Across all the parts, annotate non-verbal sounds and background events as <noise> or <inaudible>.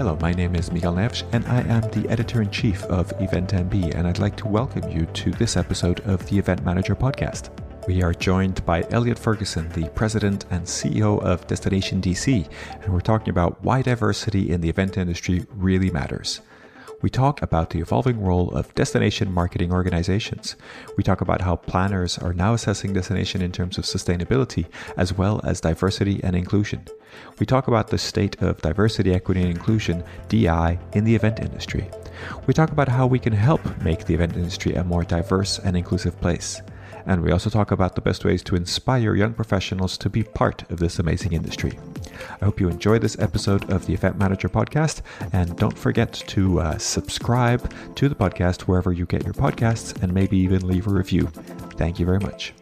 Hello, my name is Miguel Neves, and I am the editor in chief of Event MB, and I'd like to welcome you to this episode of the Event Manager podcast. We are joined by Elliott Ferguson, the president and CEO of Destination DC, and we're talking about why diversity in the event industry really matters. We talk about the evolving role of destination marketing organizations. We talk about how planners are now assessing destination in terms of sustainability as well as diversity and inclusion. We talk about the state of diversity, equity, and inclusion, DEI, in the event industry. We talk about how we can help make the event industry a more diverse and inclusive place. And we also talk about the best ways to inspire young professionals to be part of this amazing industry. I hope you enjoy this episode of the Event Manager podcast. And don't forget to uh, subscribe to the podcast wherever you get your podcasts and maybe even leave a review. Thank you very much.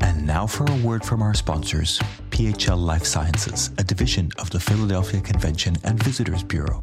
And now for a word from our sponsors. PHL Life Sciences, a division of the Philadelphia Convention and Visitors Bureau.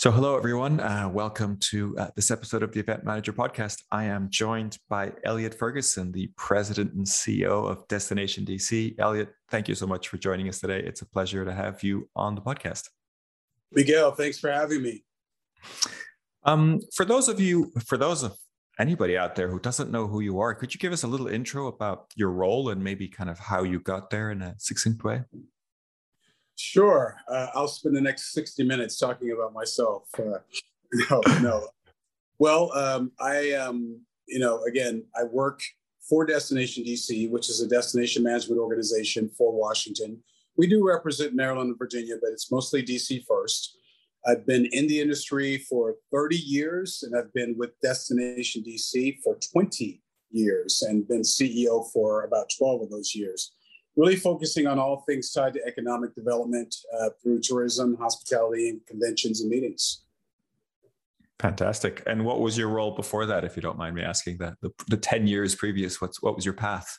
So, hello everyone. Uh, welcome to uh, this episode of the Event Manager Podcast. I am joined by Elliott Ferguson, the president and CEO of Destination DC. Elliott, thank you so much for joining us today. It's a pleasure to have you on the podcast. Miguel, thanks for having me. Um, for those of you, for those of anybody out there who doesn't know who you are, could you give us a little intro about your role and maybe kind of how you got there in a succinct way? Sure. Uh, I'll spend the next 60 minutes talking about myself. Uh, <laughs> no, no. Well, um, I, um, you know, again, I work for Destination DC, which is a destination management organization for Washington. We do represent Maryland and Virginia, but it's mostly DC first. I've been in the industry for 30 years, and I've been with Destination DC for 20 years and been CEO for about 12 of those years really focusing on all things tied to economic development uh, through tourism, hospitality, and conventions and meetings. Fantastic. And what was your role before that, if you don't mind me asking that? The, the 10 years previous, what's, what was your path?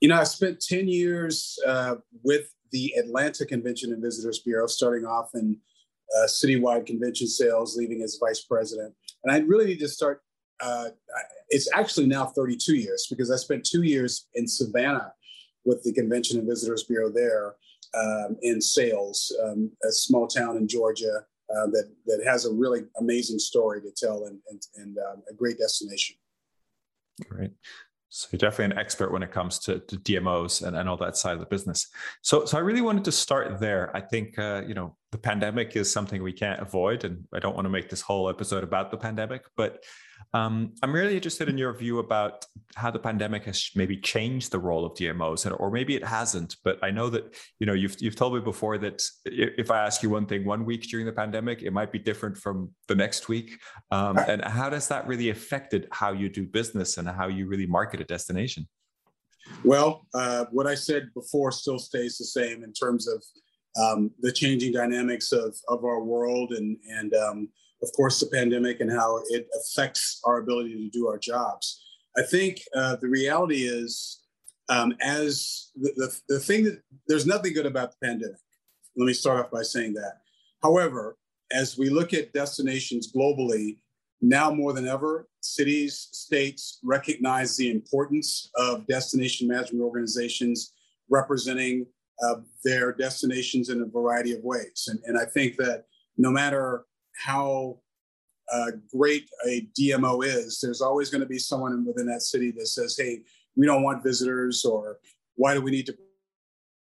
You know, I spent 10 years uh, with the Atlanta Convention and Visitors Bureau, starting off in uh, citywide convention sales, leaving as vice president. And I really need to start, uh, it's actually now 32 years because I spent two years in Savannah with the Convention and Visitors Bureau there um, in sales, um, a small town in Georgia uh, that that has a really amazing story to tell and and, and um, a great destination. Great. So you're definitely an expert when it comes to, to, DMOs and, and all that side of the business. So, so I really wanted to start there. I think uh, you know the pandemic is something we can't avoid, and I don't want to make this whole episode about the pandemic, but um, I'm really interested in your view about how the pandemic has maybe changed the role of DMOs, or maybe it hasn't. But I know that you know you've you've told me before that if I ask you one thing one week during the pandemic, it might be different from the next week. Um, and how does that really affected how you do business and how you really market a destination? Well, uh, what I said before still stays the same in terms of um, the changing dynamics of of our world and and um, of course, the pandemic and how it affects our ability to do our jobs. I think uh, the reality is, um, as the, the, the thing that there's nothing good about the pandemic. Let me start off by saying that. However, as we look at destinations globally, now more than ever, cities, states recognize the importance of destination management organizations representing uh, their destinations in a variety of ways. And, and I think that no matter how uh, great a DMO is, there's always going to be someone within that city that says, hey, we don't want visitors, or why do we need to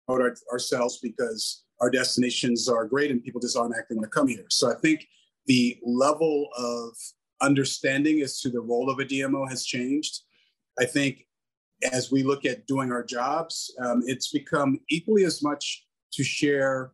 promote our, ourselves because our destinations are great and people just automatically want to come here. So I think the level of understanding as to the role of a DMO has changed. I think as we look at doing our jobs, um, it's become equally as much to share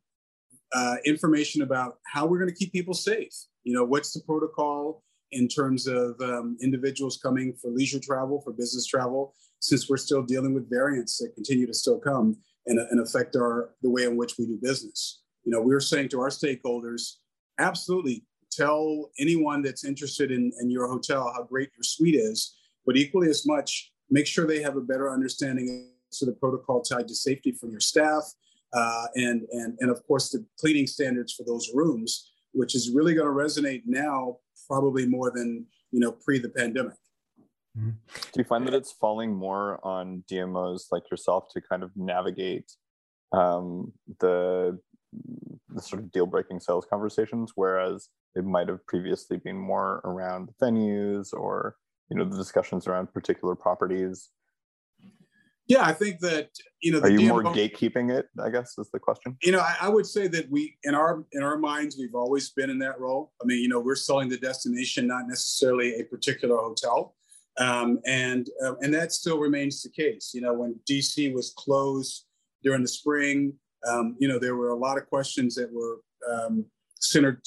uh, information about how we're going to keep people safe. You know, what's the protocol? in terms of um, individuals coming for leisure travel, for business travel, since we're still dealing with variants that continue to still come and, and affect our the way in which we do business. You know, we're saying to our stakeholders, absolutely tell anyone that's interested in, in your hotel how great your suite is, but equally as much, make sure they have a better understanding of the protocol tied to safety for your staff, uh, and and and of course the cleaning standards for those rooms, which is really going to resonate now probably more than you know pre the pandemic. Mm-hmm. Do you find that it's falling more on DMOs like yourself to kind of navigate um, the the sort of deal breaking sales conversations, whereas it might have previously been more around venues or you know the discussions around particular properties? Yeah, I think that you know. Are you more gatekeeping it? I guess is the question. You know, I, I, would say that we, in our in our minds, we've always been in that role. I mean, you know, we're selling the destination, not necessarily a particular hotel, um, and uh, and that still remains the case. You know, when DC was closed during the spring, um, you know, there were a lot of questions that were um, centered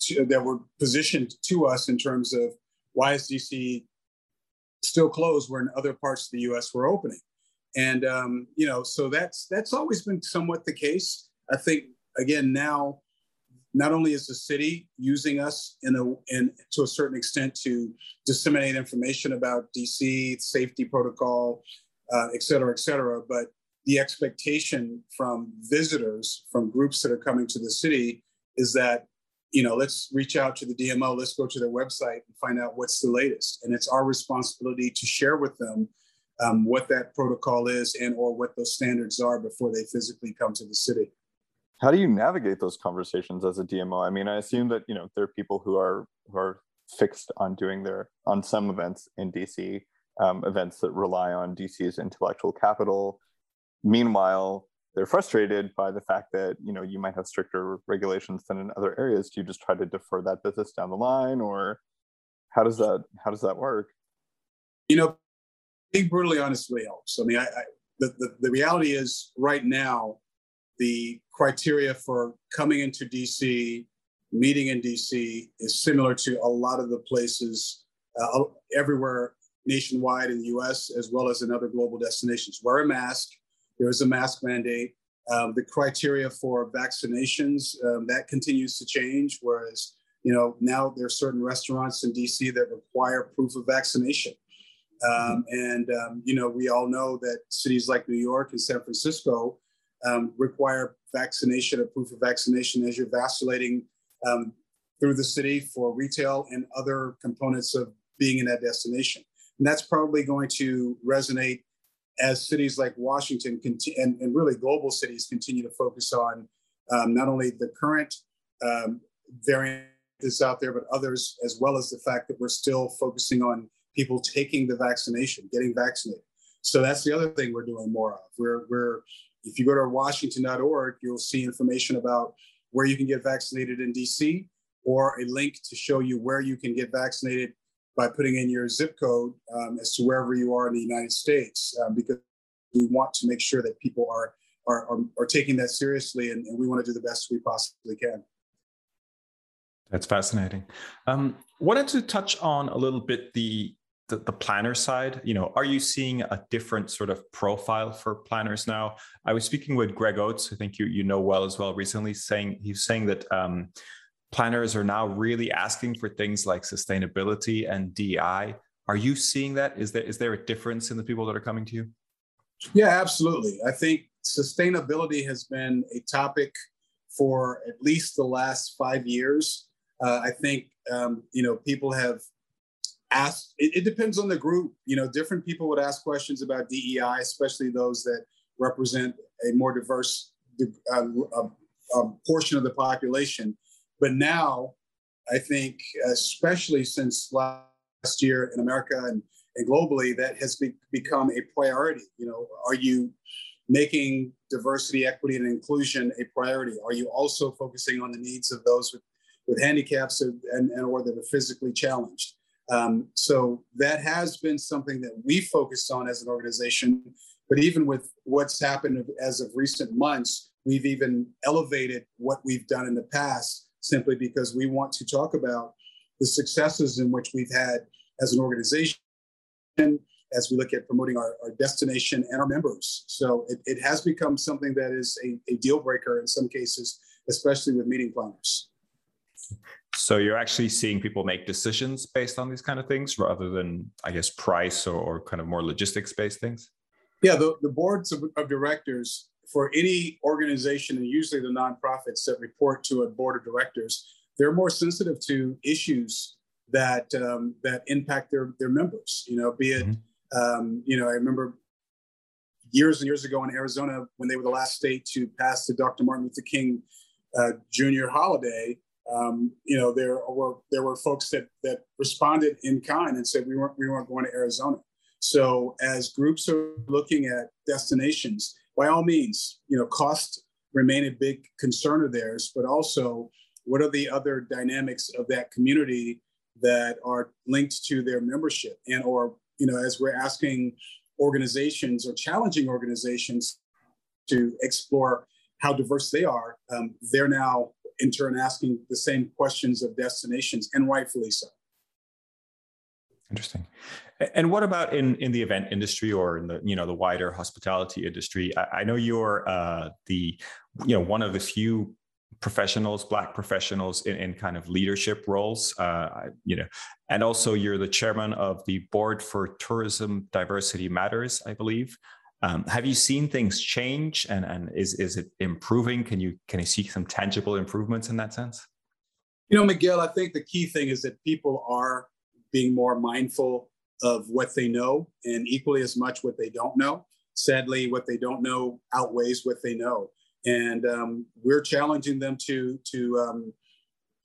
to, that were positioned to us in terms of why is DC still closed when other parts of the U.S. were opening and um, you know so that's that's always been somewhat the case i think again now not only is the city using us in a in to a certain extent to disseminate information about dc safety protocol uh, et cetera et cetera but the expectation from visitors from groups that are coming to the city is that you know let's reach out to the dmo let's go to their website and find out what's the latest. And it's our responsibility to share with them um, what that protocol is and or what those standards are before they physically come to the city. How do you navigate those conversations as a dmo i mean i assume that you know there are people who are who are fixed on doing their on some events in dc um, events that rely on dc's intellectual capital. Meanwhile they're frustrated by the fact that you know you might have stricter regulations than in other areas do you just try to defer that business down the line or how does that how does that work you know being brutally honest really helps. I mean, I, I the, the, the reality is right now, the criteria for coming into DC, meeting in DC is similar to a lot of the places uh, everywhere nationwide in the US, as well as in other global destinations. Wear a mask. There is a mask mandate. Um, the criteria for vaccinations, um, that continues to change. Whereas, you know, now there are certain restaurants in DC that require proof of vaccination. Um, and, um, you know, we all know that cities like New York and San Francisco um, require vaccination or proof of vaccination as you're vacillating um, through the city for retail and other components of being in that destination. And that's probably going to resonate as cities like Washington conti- and, and, really global cities continue to focus on um, not only the current um, variant that's out there, but others, as well as the fact that we're still focusing on people taking the vaccination, getting vaccinated. So that's the other thing we're doing more of. We're, we're if you go to washington.org, you'll see information about where you can get vaccinated in DC or a link to show you where you can get vaccinated by putting in your zip code um, as to wherever you are in the United States, um, because we want to make sure that people are are, are, are taking that seriously, and, and, we want to do the best we possibly can. That's fascinating. Um, wanted to touch on a little bit the the, the planner side you know are you seeing a different sort of profile for planners now i was speaking with greg oates i think you you know well as well recently saying he's saying that um, planners are now really asking for things like sustainability and DEI. Are you seeing that? Is there is there a difference in the people that are coming to you? Yeah, absolutely. I think sustainability has been a topic for at least the last five years. Uh, I think um, you know people have ask it, it, depends on the group you know different people would ask questions about dei especially those that represent a more diverse uh, uh, portion of the population but now i think especially since last year in america and, and globally that has be, become a priority. You know are you making diversity equity and inclusion a priority? Are you also focusing on the needs of those with, with handicaps and, and or that are physically challenged? Um, so that has been something that we focused on as an organization. But even with what's happened as of recent months, we've even elevated what we've done in the past simply because we want to talk about the successes in which we've had as an organization as we look at promoting our, our destination and our members. So it, it has become something that is a, a deal breaker in some cases, especially with meeting planners. So you're actually seeing people make decisions based on these kind of things rather than, I guess, price or, or kind of more logistics based things? Yeah, the, the boards of, of directors for any organization, and usually the nonprofits that report to a board of directors, they're more sensitive to issues that um, that impact their their members. You know, be it mm-hmm um, you know, I remember years and years ago in Arizona when they were the last state to pass the Dr. Martin Luther King uh, Jr. holiday. Um, you know, there were there were folks that that responded in kind and said we weren't we weren't going to Arizona. So as groups are looking at destinations, by all means, you know, cost remain a big concern of theirs, but also what are the other dynamics of that community that are linked to their membership and or you know, as we're asking organizations or challenging organizations to explore how diverse they are, um, they're now in turn asking the same questions of destinations, and rightfully so. Interesting. And what about in in the event industry or in the you know the wider hospitality industry? I, I know you're uh, the you know one of the few professionals, black professionals in, in kind of leadership roles, uh, you know, and also you're the chairman of the board for Tourism Diversity Matters, I believe. Um, have you seen things change, and and is is it improving? Can you can you see some tangible improvements in that sense? You know, Miguel, I think the key thing is that people are being more mindful of what they know, and equally as much what they don't know. Sadly, what they don't know outweighs what they know and um, we're challenging them to to um,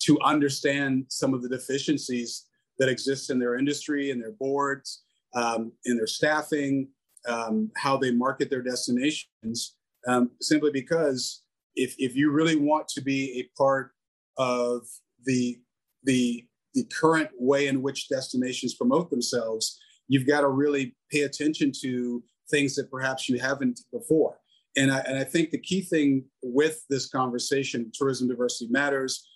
to understand some of the deficiencies that exist in their industry and their boards, um, in their staffing, um, how they market their destinations. Um, simply because if if you really want to be a part of the the the current way in which destinations promote themselves, you've got to really pay attention to things that perhaps you haven't before. And I, and I think the key thing with this conversation, tourism diversity matters,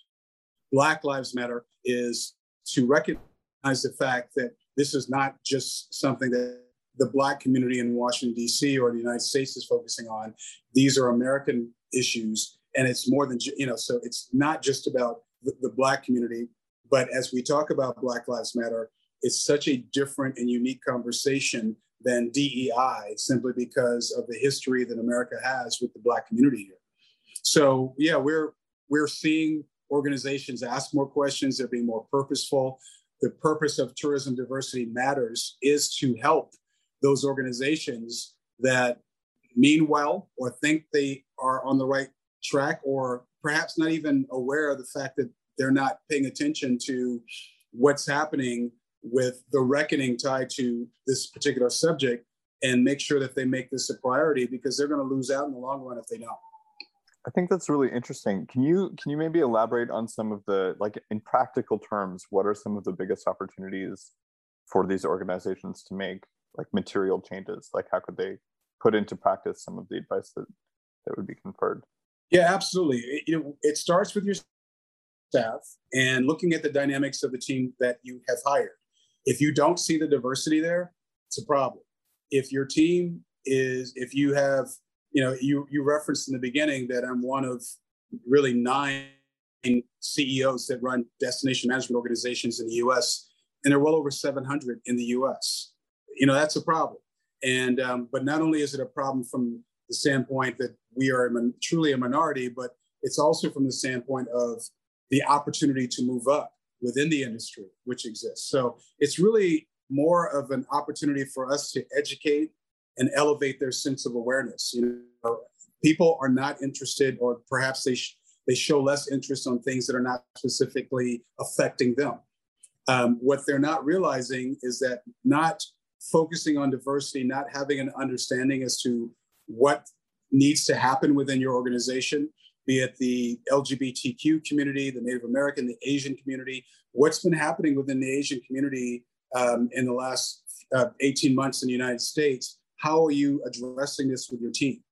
Black Lives Matter, is to recognize the fact that this is not just something that the Black community in Washington, D.C. or the United States is focusing on. These are American issues. And it's more than, you know, so it's not just about the, the Black community. But as we talk about Black Lives Matter, it's such a different and unique conversation than DEI simply because of the history that America has with the Black community here. So yeah, we're we're seeing organizations ask more questions. They're being more purposeful. The purpose of Tourism Diversity Matters is to help those organizations that mean well or think they are on the right track or perhaps not even aware of the fact that they're not paying attention to what's happening with the reckoning tied to this particular subject and make sure that they make this a priority because they're going to lose out in the long run if they don't. I think that's really interesting. Can you can you maybe elaborate on some of the like in practical terms, what are some of the biggest opportunities for these organizations to make like material changes? Like how could they put into practice some of the advice that that would be conferred? Yeah, absolutely. It, you know, it starts with your staff and looking at the dynamics of the team that you have hired. If you don't see the diversity there, it's a problem. If your team is, if you have, you know, you you referenced in the beginning that I'm one of really nine CEOs that run destination management organizations in the U.S. and there are well over 700 in the U.S. You know, that's a problem. And um, but not only is it a problem from the standpoint that we are truly a minority, but it's also from the standpoint of the opportunity to move up within the industry which exists. So it's really more of an opportunity for us to educate and elevate their sense of awareness. You know, people are not interested, or perhaps they sh- they show less interest on things that are not specifically affecting them. Um, what they're not realizing is that not focusing on diversity, not having an understanding as to what needs to happen within your organization, be it the LGBTQ community, the Native American, the Asian community. What's been happening within the Asian community um, in the last uh, 18 months in the United States? How are you addressing this with your team?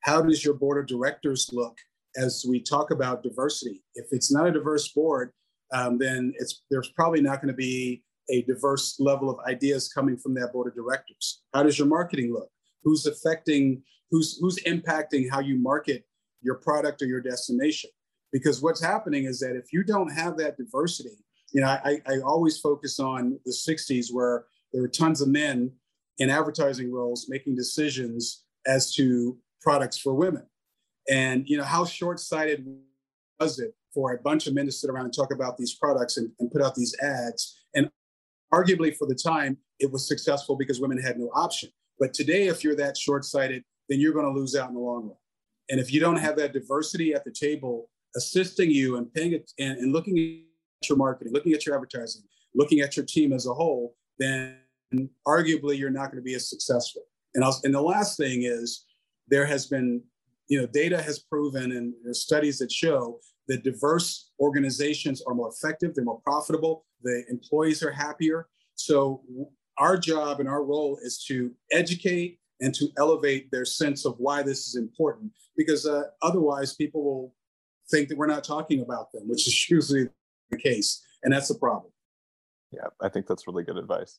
How does your board of directors look as we talk about diversity? If it's not a diverse board, um, then it's there's probably not going to be a diverse level of ideas coming from that board of directors. How does your marketing look? Who's affecting? Who's who's impacting how you market your product or your destination? Because what's happening is that if you don't have that diversity, you know, I, I always focus on the 60s where there were tons of men in advertising roles making decisions as to products for women. And you know, how short-sighted was it for a bunch of men to sit around and talk about these products and, and put out these ads? And arguably for the time, it was successful because women had no option. But today, if you're that short-sighted, then you're going to lose out in the long run. And if you don't have that diversity at the table assisting you and paying it and, and looking at your marketing, looking at your advertising, looking at your team as a whole, then arguably you're not going to be as successful. And, and the last thing is there has been, you know, data has proven and there's studies that show that diverse organizations are more effective, they're more profitable, the employees are happier. So our job and our role is to educate and to elevate their sense of why this is important, because uh, otherwise people will think that we're not talking about them, which is <laughs> usually the case, and that's the problem. Yeah, I think that's really good advice.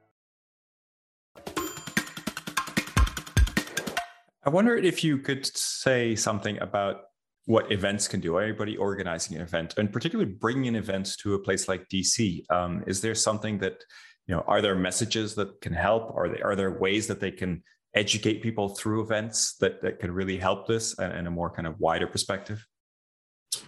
I wonder if you could say something about what events can do. Anybody organizing an event, and particularly bringing events to a place like DC, um, is there something that you know? Are there messages that can help? Are there are there ways that they can educate people through events that that can really help this in a more kind of wider perspective?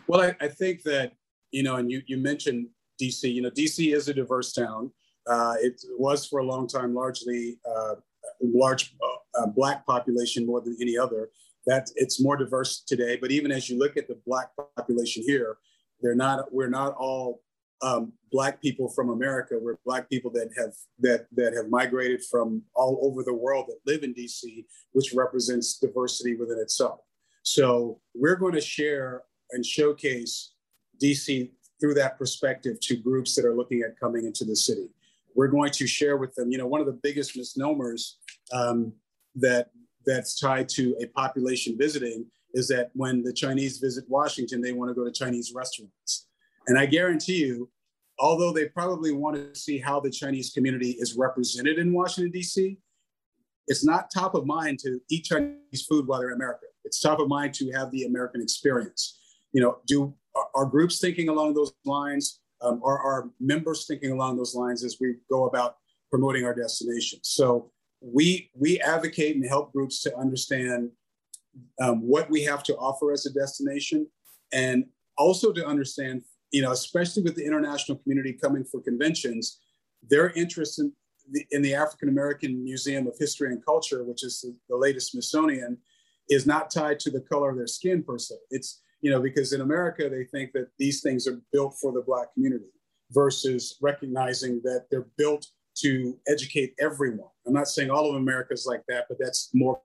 Well, I, I think that you know, and you you mentioned DC. You know, DC is a diverse town. Uh, it was for a long time largely uh, large uh, black population more than any other. That it's more diverse today. But even as you look at the black population here, they're not. We're not all um, black people from America. We're black people that have that that have migrated from all over the world that live in DC, which represents diversity within itself. So we're going to share and showcase DC through that perspective to groups that are looking at coming into the city. We're going to share with them. You know, one of the biggest misnomers um, that that's tied to a population visiting is that when the Chinese visit Washington, they want to go to Chinese restaurants. And I guarantee you, although they probably want to see how the Chinese community is represented in Washington, D.C., it's not top of mind to eat Chinese food while they're in America. It's top of mind to have the American experience. You know, do are, groups thinking along those lines? Um, are our members thinking along those lines as we go about promoting our destination? So we we advocate and help groups to understand um, what we have to offer as a destination, and also to understand, you know, especially with the international community coming for conventions, their interest in the, in the African American Museum of History and Culture, which is the, the latest Smithsonian, is not tied to the color of their skin per se. It's you know because in America they think that these things are built for the Black community versus recognizing that they're built to educate everyone. I'm not saying all of America is like that, but that's more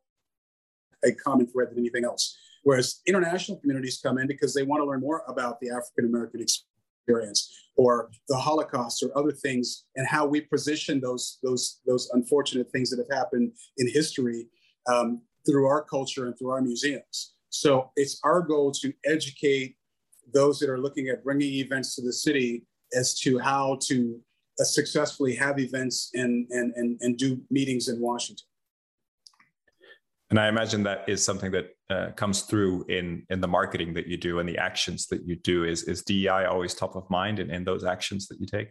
a common thread than anything else. Whereas international communities come in because they want to learn more about the African American experience or the Holocaust or other things and how we position those those those unfortunate things that have happened in history um, through our culture and through our museums. So it's our goal to educate those that are looking at bringing events to the city as to how to uh, successfully have events and, and, and, and do meetings in Washington. And I imagine that is something that uh, comes through in in the marketing that you do and the actions that you do. Is is DEI always top of mind in, in those actions that you take?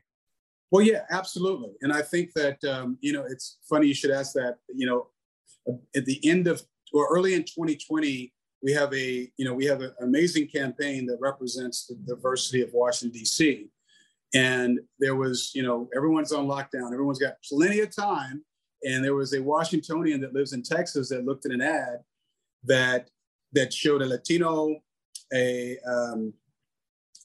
Well, yeah, absolutely. And I think that um, you know it's funny you should ask that. You know, at the end of or early in 2020, we have a you know we have an amazing campaign that represents the diversity of Washington D.C. And there was, you know, everyone's on lockdown, everyone's got plenty of time. And there was a Washingtonian that lives in Texas that looked at an ad that that showed a Latino a um,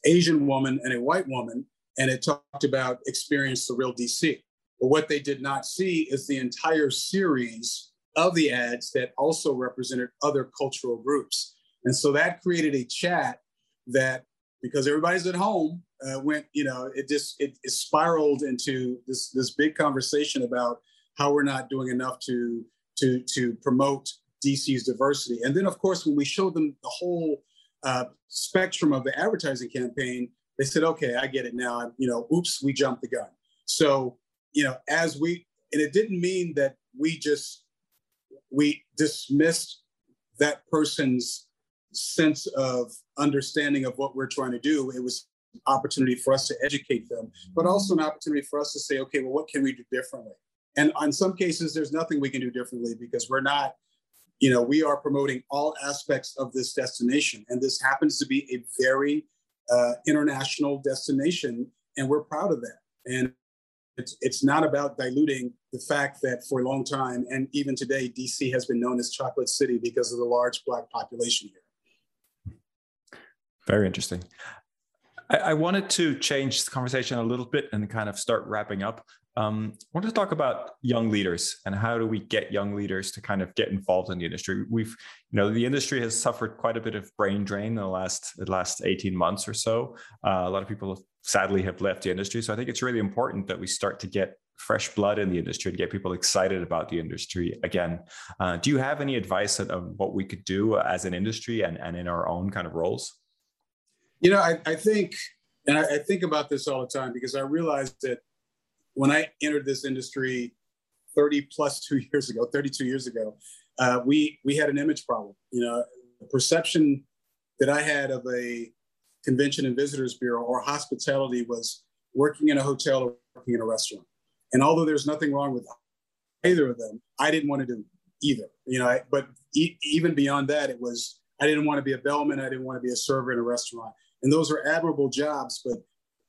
Asian woman and a white woman, and it talked about experience the real DC. But what they did not see is the entire series of the ads that also represented other cultural groups. And so that created a chat that, because everybody's at home, uh, went, you know, it just it, it spiraled into this this big conversation about how we're not doing enough to to to promote DC's diversity. And then, of course, when we showed them the whole uh, spectrum of the advertising campaign, they said, "Okay, I get it now." You know, oops, we jumped the gun. So, you know, as we and it didn't mean that we just we dismissed that person's sense of understanding of what we're trying to do. It was opportunity for us to educate them, but also an opportunity for us to say, okay, well, what can we do differently? And in some cases, there's nothing we can do differently because we're not, you know, we are promoting all aspects of this destination. And this happens to be a very uh, international destination, and we're proud of that. And it's, it's not about diluting the fact that for a long time, and even today, DC has been known as Chocolate City because of the large Black population here. Very interesting. I, I wanted to change the conversation a little bit and kind of start wrapping up. Um, I want to talk about young leaders and how do we get young leaders to kind of get involved in the industry. We've, you know, the industry has suffered quite a bit of brain drain in the last the last eighteen months or so. Uh, a lot of people sadly have left the industry, so I think it's really important that we start to get fresh blood in the industry and get people excited about the industry again. Uh, do you have any advice on what we could do as an industry and, and in our own kind of roles? You know, I, I think, and I, I think about this all the time because I realized that when I entered this industry 30 plus two <laughs> years ago, 32 years ago, uh, we we had an image problem. You know, the perception that I had of a convention and visitors bureau or hospitality was working in a hotel or working in a restaurant. And although there's nothing wrong with either of them, I didn't want to do either. You know, I, but e- even beyond that, it was I didn't want to be a bellman. I didn't want to be a server in a restaurant. And those are admirable jobs, but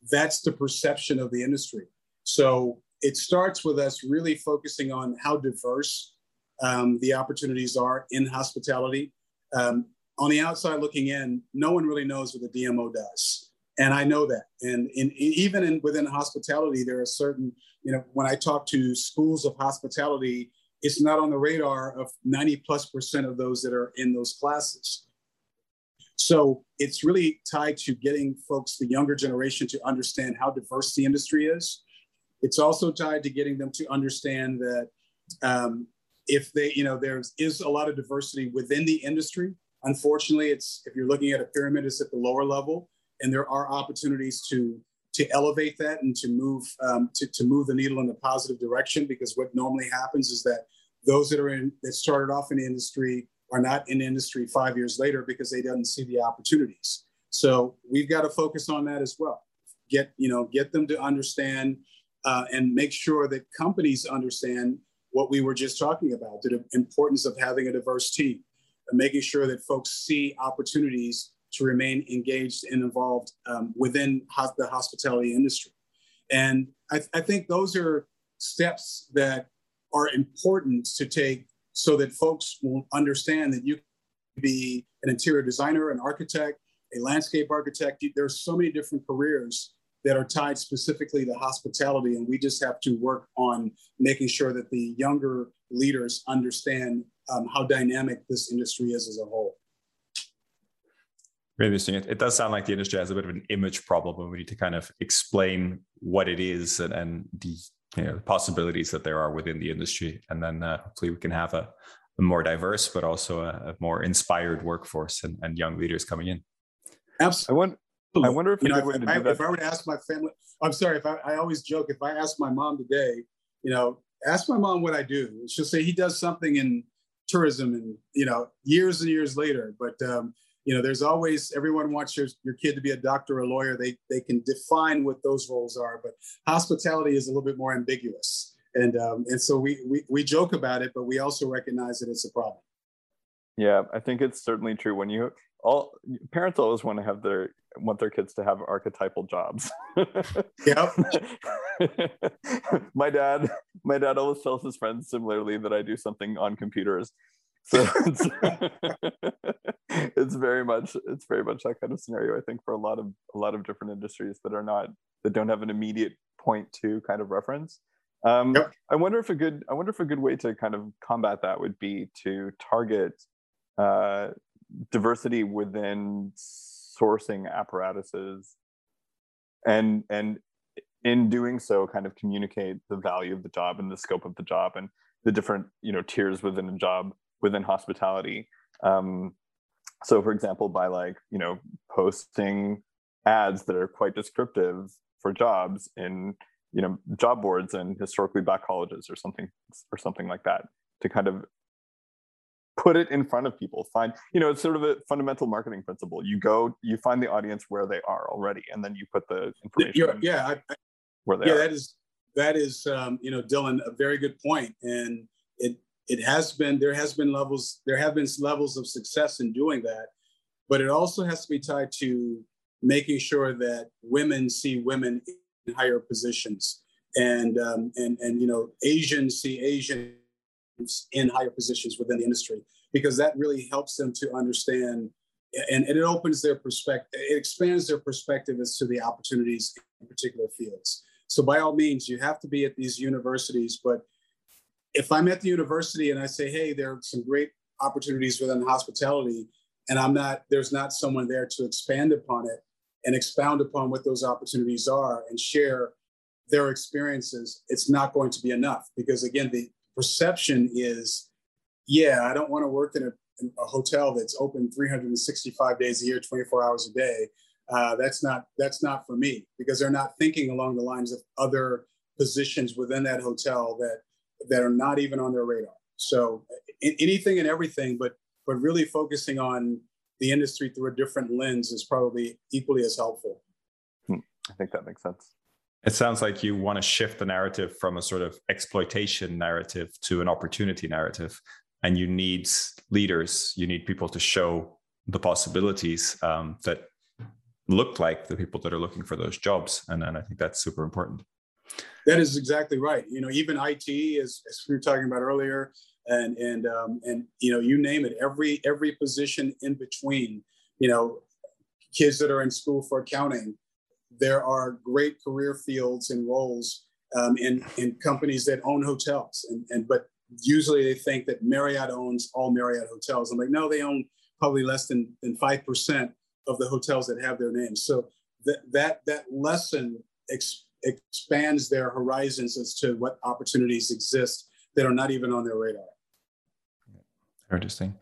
that's the perception of the industry. So it starts with us really focusing on how diverse um, the opportunities are in hospitality. Um, on the outside looking in, no one really knows what the DMO does. And I know that. And in, even in, within hospitality, there are certain, you know, when I talk to schools of hospitality, it's not on the radar of 90 plus percent of those that are in those classes. So it's really tied to getting folks, the younger generation, to understand how diverse the industry is it's also tied to getting them to understand that um, if they, you know, there is a lot of diversity within the industry. Unfortunately, it's if you're looking at a pyramid, it's at the lower level, and there are opportunities to to elevate that and to move um, to, to move the needle in a positive direction. Because what normally happens is that those that are in that started off in the industry are not in industry five years later because they didn't see the opportunities. So we've got to focus on that as well. Get you know get them to understand uh, and make sure that companies understand what we were just talking about the importance of having a diverse team and making sure that folks see opportunities to remain engaged and involved um, within the hospitality industry. And I, th- I think those are steps that are important to take so that folks will understand that you can be an interior designer, an architect, a landscape architect. There's so many different careers that are tied specifically to hospitality. And we just have to work on making sure that the younger leaders understand um, how dynamic this industry is as a whole. Really interesting. It, it, does sound like the industry has a bit of an image problem, and we need to kind of explain what it is and, and the you know, possibilities that there are within the industry. And then uh, hopefully we can have a, a more diverse, but also a, a more inspired workforce and, and, young leaders coming in. Absolutely. I want, I wonder if you know, if, if, I, if, I, were to ask my family, I'm sorry, if I, I always joke, if I ask my mom today, you know, ask my mom what I do. She'll say he does something in tourism and, you know, years and years later. But, um, you know, there's always, everyone wants your, your kid to be a doctor or a lawyer. They, they can define what those roles are, but hospitality is a little bit more ambiguous. And, um, and so we, we, we joke about it, but we also recognize that it's a problem. Yeah, I think it's certainly true. When you all parents always want to have their want their kids to have archetypal jobs. yep. <laughs> my dad, my dad always tells his friends similarly that I do something on computers. So it's, <laughs> it's very much it's very much that kind of scenario. I think for a lot of a lot of different industries that are not that don't have an immediate point to kind of reference. Um, yep. I wonder if a good I wonder if a good way to kind of combat that would be to target uh, diversity within sourcing apparatuses and and in doing so kind of communicate the value of the job and the scope of the job and the different you know tiers within a job within hospitality. Um, so for example by like you know posting ads that are quite descriptive for jobs in you know job boards and historically black colleges or something or something like that to kind of put it in front of people find you know it's sort of a fundamental marketing principle you go you find the audience where they are already and then you put the information You're, yeah I, I, where they yeah are. that is that is um, you know dylan a very good point and it it has been there has been levels there have been levels of success in doing that but it also has to be tied to making sure that women see women in higher positions and um, and and you know asians see asians in higher positions within the industry because that really helps them to understand and, and it opens their perspective it expands their perspective as to the opportunities in particular fields. So by all means you have to be at these universities but if i'm at the university and i say hey there are some great opportunities within hospitality and i'm not there's not someone there to expand upon it and expound upon what those opportunities are and share their experiences, it's not going to be enough because again, the perception is, yeah, I don't want to work in a, in a hotel that's open 365 days a year, 24 hours a day. Uh, that's not that's not for me because they're not thinking along the lines of other positions within that hotel that that are not even on their radar. So anything and everything, but but really focusing on the industry through a different lens is probably equally as helpful. Hmm. I think that makes sense. It sounds like you want to shift the narrative from a sort of exploitation narrative to an opportunity narrative. And you need leaders, you need people to show the possibilities um, that look like the people that are looking for those jobs. And, and I think that's super important. That is exactly right. You know, even IT, as, as we were talking about earlier, and and um, and you know, you name it, every every position in between. You know, kids that are in school for accounting, there are great career fields and roles um, in, in companies that own hotels. And, and but usually they think that Marriott owns all Marriott hotels. I'm like, no, they own probably less than than five percent of the hotels that have their names. So that that that lesson ex- expands their horizons as to what opportunities exist that are not even on their radar. Interesting.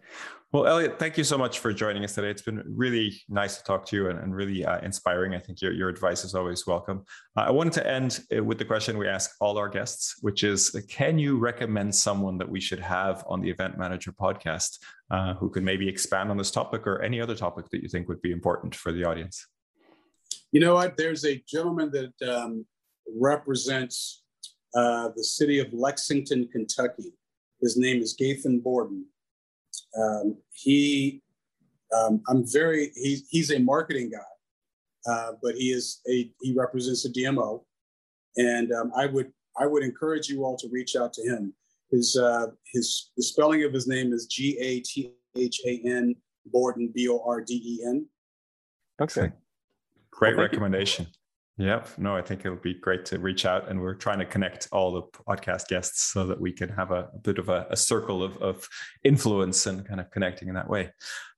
Well, Elliott, thank you so much for joining us today. It's been really nice to talk to you and, and really uh, inspiring. I think your, your advice is always welcome. Uh, I wanted to end uh, with the question we ask all our guests, which is Can you recommend someone that we should have on the Event Manager podcast uh, who can maybe expand on this topic or any other topic that you think would be important for the audience? You know what? There's a gentleman that um, represents uh, the city of Lexington, Kentucky. His name is Gathan Borden um, he, um, I'm very, he's, he's a marketing guy, uh, but he is a, he represents a DMO. And um, I would, I would encourage you all to reach out to him. His, uh, his, the spelling of his name is G A T H A N Borden, B O R D E N. Okay. Great well, recommendation. You. Yep. No, I think it'll be great to reach out. And we're trying to connect all the podcast guests so that we can have a, a bit of a, a, circle of, of influence and kind of connecting in that way.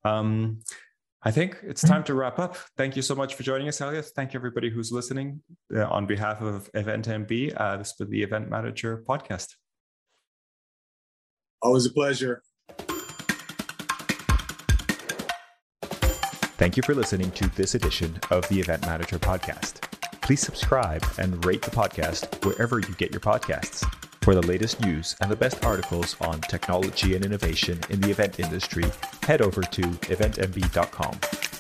Um, I think it's time to wrap up. Thank you so much for joining us, Elliott. Thank you, everybody who's listening. Uh, on behalf of EventMB, uh, this has been the Event Manager podcast. Always a pleasure. Thank you for listening to this edition of the Event Manager podcast please subscribe and rate the podcast wherever you get your podcasts. For the latest news and the best articles on technology and innovation in the event industry, head over to eventmb.com.